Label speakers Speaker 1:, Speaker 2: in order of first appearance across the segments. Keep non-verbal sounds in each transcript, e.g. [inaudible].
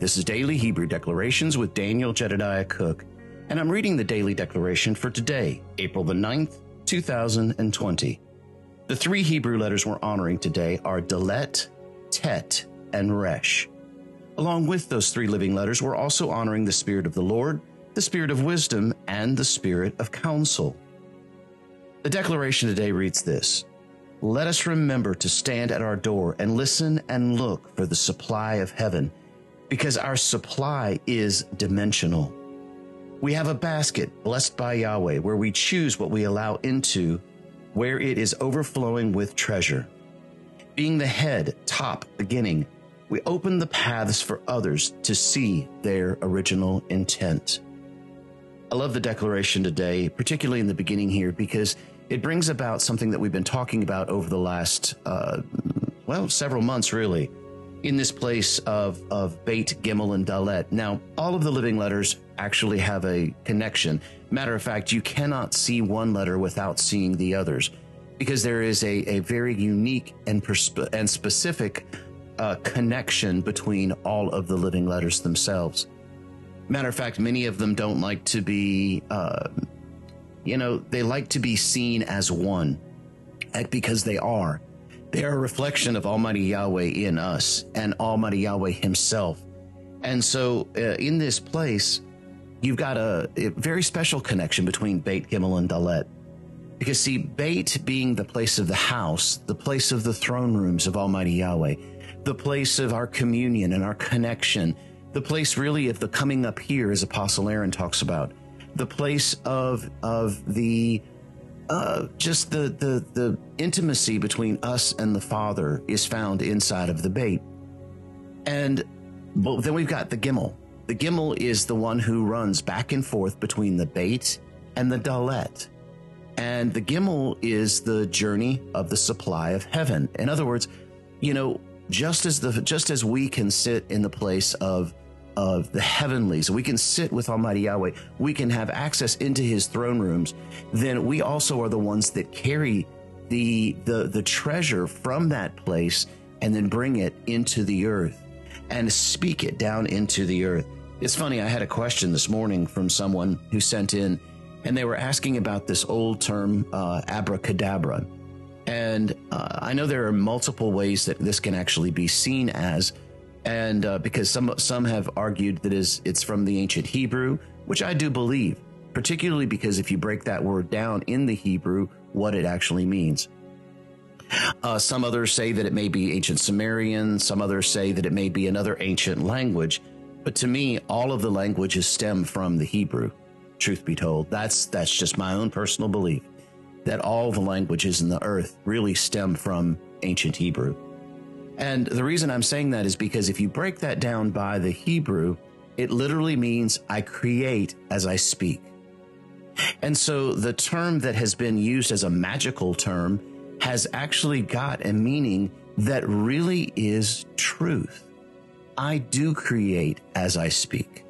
Speaker 1: This is Daily Hebrew Declarations with Daniel Jedediah Cook, and I'm reading the daily declaration for today, April the 9th, 2020. The three Hebrew letters we're honoring today are Dalet, Tet, and Resh. Along with those three living letters, we're also honoring the Spirit of the Lord, the Spirit of wisdom, and the Spirit of counsel. The declaration today reads this Let us remember to stand at our door and listen and look for the supply of heaven, because our supply is dimensional. We have a basket blessed by Yahweh where we choose what we allow into, where it is overflowing with treasure. Being the head, top, beginning, we open the paths for others to see their original intent. I love the declaration today, particularly in the beginning here, because it brings about something that we've been talking about over the last, uh, well, several months really, in this place of, of Beit, Gimel, and Dalet. Now, all of the living letters actually have a connection. Matter of fact, you cannot see one letter without seeing the others because there is a, a very unique and, persp- and specific uh, connection between all of the living letters themselves. Matter of fact, many of them don't like to be, uh, you know, they like to be seen as one because they are. They are a reflection of Almighty Yahweh in us and Almighty Yahweh Himself. And so, uh, in this place, you've got a, a, very special connection between Beit, Gimel, and Dalet. Because, see, Beit being the place of the house, the place of the throne rooms of Almighty Yahweh, the place of our communion and our connection, the place really of the coming up here, as Apostle Aaron talks about, the place of of the uh, just the, the the intimacy between us and the Father is found inside of the Beit, and then we've got the Gimel. The Gimel is the one who runs back and forth between the Beit and the Dalet. And the Gimel is the journey of the supply of heaven. In other words, you know, just as the just as we can sit in the place of of the heavenlies, we can sit with Almighty Yahweh, we can have access into his throne rooms, then we also are the ones that carry the the the treasure from that place and then bring it into the earth and speak it down into the earth. It's funny, I had a question this morning from someone who sent in and they were asking about this old term uh, abracadabra. And uh, I know there are multiple ways that this can actually be seen as, and uh, because some some have argued that is it's from the ancient Hebrew, which I do believe, particularly because if you break that word down in the Hebrew, what it actually means. Uh, some others say that it may be ancient Sumerian. Some others say that it may be another ancient language. But to me, all of the languages stem from the Hebrew. Truth be told, that's that's just my own personal belief that all the languages in the earth really stem from ancient Hebrew. And the reason I'm saying that is because if you break that down by the Hebrew, it literally means I create as I speak. And so the term that has been used as a magical term has actually got a meaning that really is truth. I do create as I speak.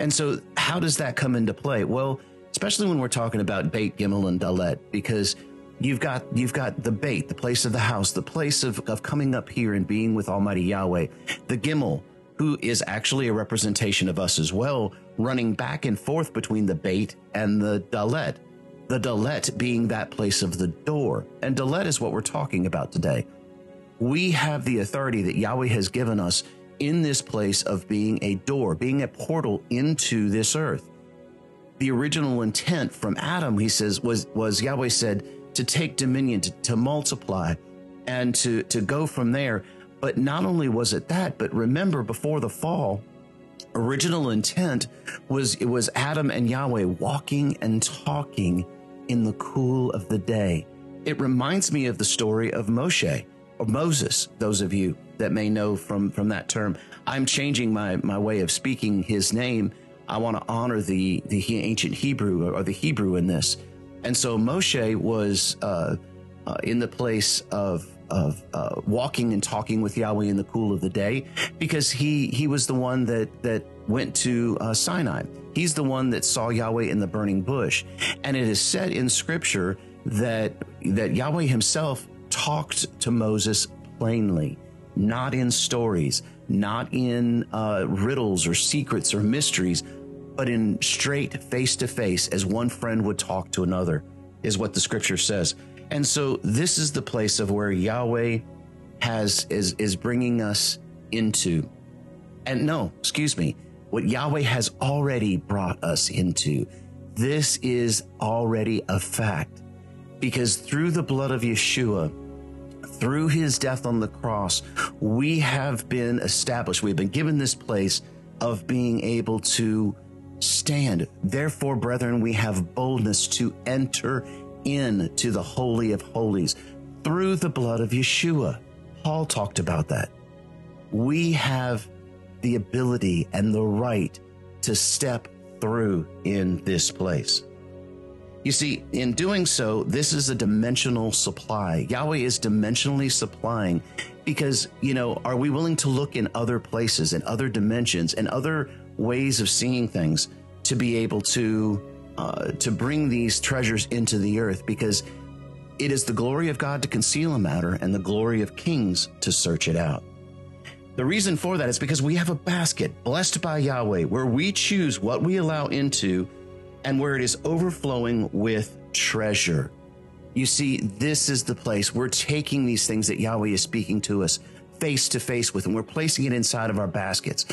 Speaker 1: And so how does that come into play? Well, especially when we're talking about Beit, Gimel, and Dalet, because you've got you've got the Beit, the place of the house, the place of, of coming up here and being with Almighty Yahweh, the Gimel, who is actually a representation of us as well, running back and forth between the Beit and the Dalet. The Dalet being that place of the door. And Dalet is what we're talking about today. We have the authority that Yahweh has given us in this place of being a door, being a portal into this earth the original intent from Adam, he says, was, was Yahweh said to take dominion, to, to multiply, and to, to go from there. But not only was it that, but remember before the fall, original intent was it was Adam and Yahweh walking and talking in the cool of the day. It reminds me of the story of Moshe or Moses, those of you that may know from, from that term. I'm changing my, my way of speaking his name I want to honor the the ancient Hebrew or the Hebrew in this. And so Moshe was uh, uh, in the place of of uh, walking and talking with Yahweh in the cool of the day, because he he was the one that that went to uh, Sinai. He's the one that saw Yahweh in the burning bush, and it is said in Scripture that that Yahweh Himself talked to Moses plainly, not in stories, not in uh, riddles or secrets or mysteries, but in straight face to face, as one friend would talk to another, is what the scripture says. And so this is the place of where Yahweh has is is bringing us into. And no, excuse me, what Yahweh has already brought us into. This is already a fact because through the blood of Yeshua, through his death on the cross, we have been established. We've been given this place of being able to stand. Therefore, brethren, we have boldness to enter into the Holy of Holies through the blood of Yeshua. Paul talked about that. We have the ability and the right to step through in this place. You see, in doing so, this is a dimensional supply. Yahweh is dimensionally supplying because, you know, are we willing to look in other places and other dimensions and other ways of seeing things to be able to uh, to bring these treasures into the earth because it is the glory of God to conceal a matter and the glory of kings to search it out. The reason for that is because we have a basket blessed by Yahweh where we choose what we allow into and where it is overflowing with treasure. You see, this is the place we're taking these things that Yahweh is speaking to us face to face with and we're placing it inside of our baskets.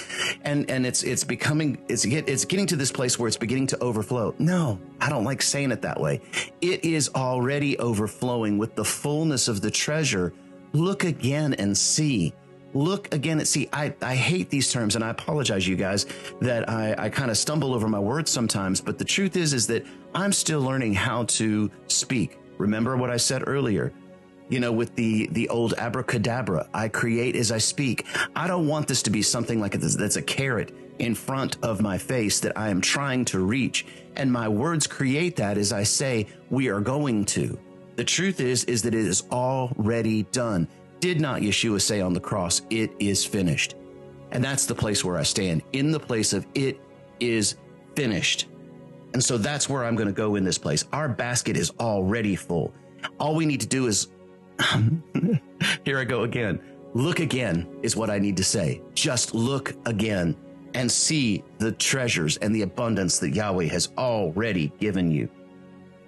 Speaker 1: And and it's it's becoming it's it's getting to this place where it's beginning to overflow. No i don't like saying it that way. It is already overflowing with the fullness of the treasure. Look again and see. Look again at see. I i hate these terms and i apologize you guys that i i kind of stumble over my words sometimes but the truth is is that i'm still learning how to speak. Remember what i said earlier you know with the the old abracadabra i create as i speak i don't want this to be something like this that's a carrot in front of my face that i am trying to reach and my words create that as i say we are going to the truth is is that it is already done did not Yeshua say on the cross, It is finished? And that's the place where I stand, in the place of it is finished. And so that's where I'm going to go in this place. Our basket is already full. All we need to do is, [laughs] here I go again. Look again is what I need to say. Just look again and see the treasures and the abundance that Yahweh has already given you.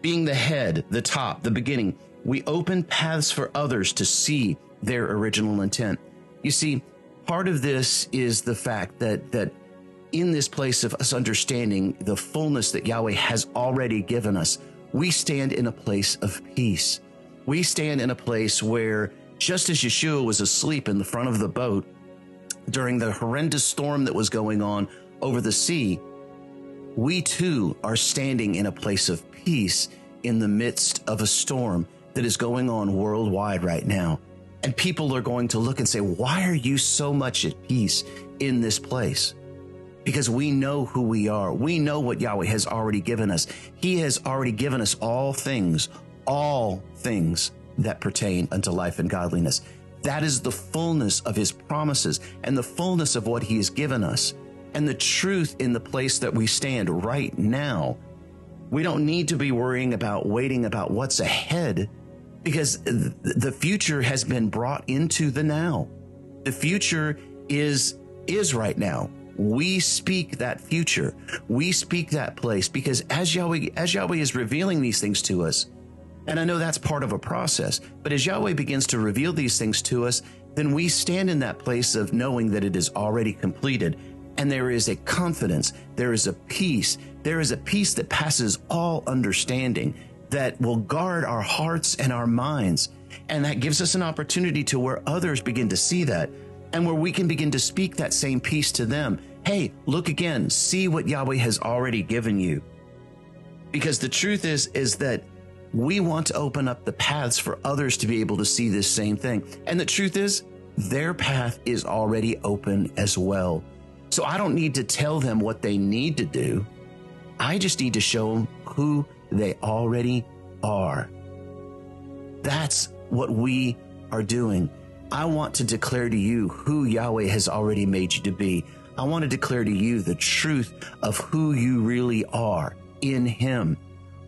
Speaker 1: Being the head, the top, the beginning, we open paths for others to see their original intent. You see, part of this is the fact that that in this place of us understanding the fullness that Yahweh has already given us, we stand in a place of peace. We stand in a place where just as Yeshua was asleep in the front of the boat during the horrendous storm that was going on over the sea, we too are standing in a place of peace in the midst of a storm that is going on worldwide right now. And people are going to look and say, why are you so much at peace in this place? Because we know who we are. We know what Yahweh has already given us. He has already given us all things, all things that pertain unto life and godliness. That is the fullness of his promises and the fullness of what he has given us and the truth in the place that we stand right now. We don't need to be worrying about waiting about what's ahead because the future has been brought into the now. The future is is right now. We speak that future. We speak that place because as Yahweh as Yahweh is revealing these things to us, and I know that's part of a process, but as Yahweh begins to reveal these things to us, then we stand in that place of knowing that it is already completed. And there is a confidence, there is a peace, there is a peace that passes all understanding that will guard our hearts and our minds. And that gives us an opportunity to where others begin to see that and where we can begin to speak that same peace to them. Hey, look again, see what Yahweh has already given you. Because the truth is, is that we want to open up the paths for others to be able to see this same thing. And the truth is, their path is already open as well. So I don't need to tell them what they need to do. I just need to show them who they already are. That's what we are doing. I want to declare to you who Yahweh has already made you to be. I want to declare to you the truth of who you really are in Him.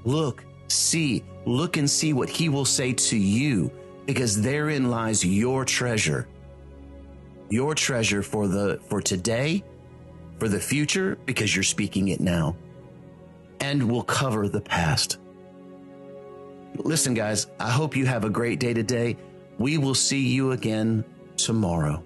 Speaker 1: Look, see, look and see what He will say to you, because therein lies your treasure. your treasure for the for today, for the future because you're speaking it now. And will cover the past. Listen guys, I hope you have a great day today. We will see you again tomorrow.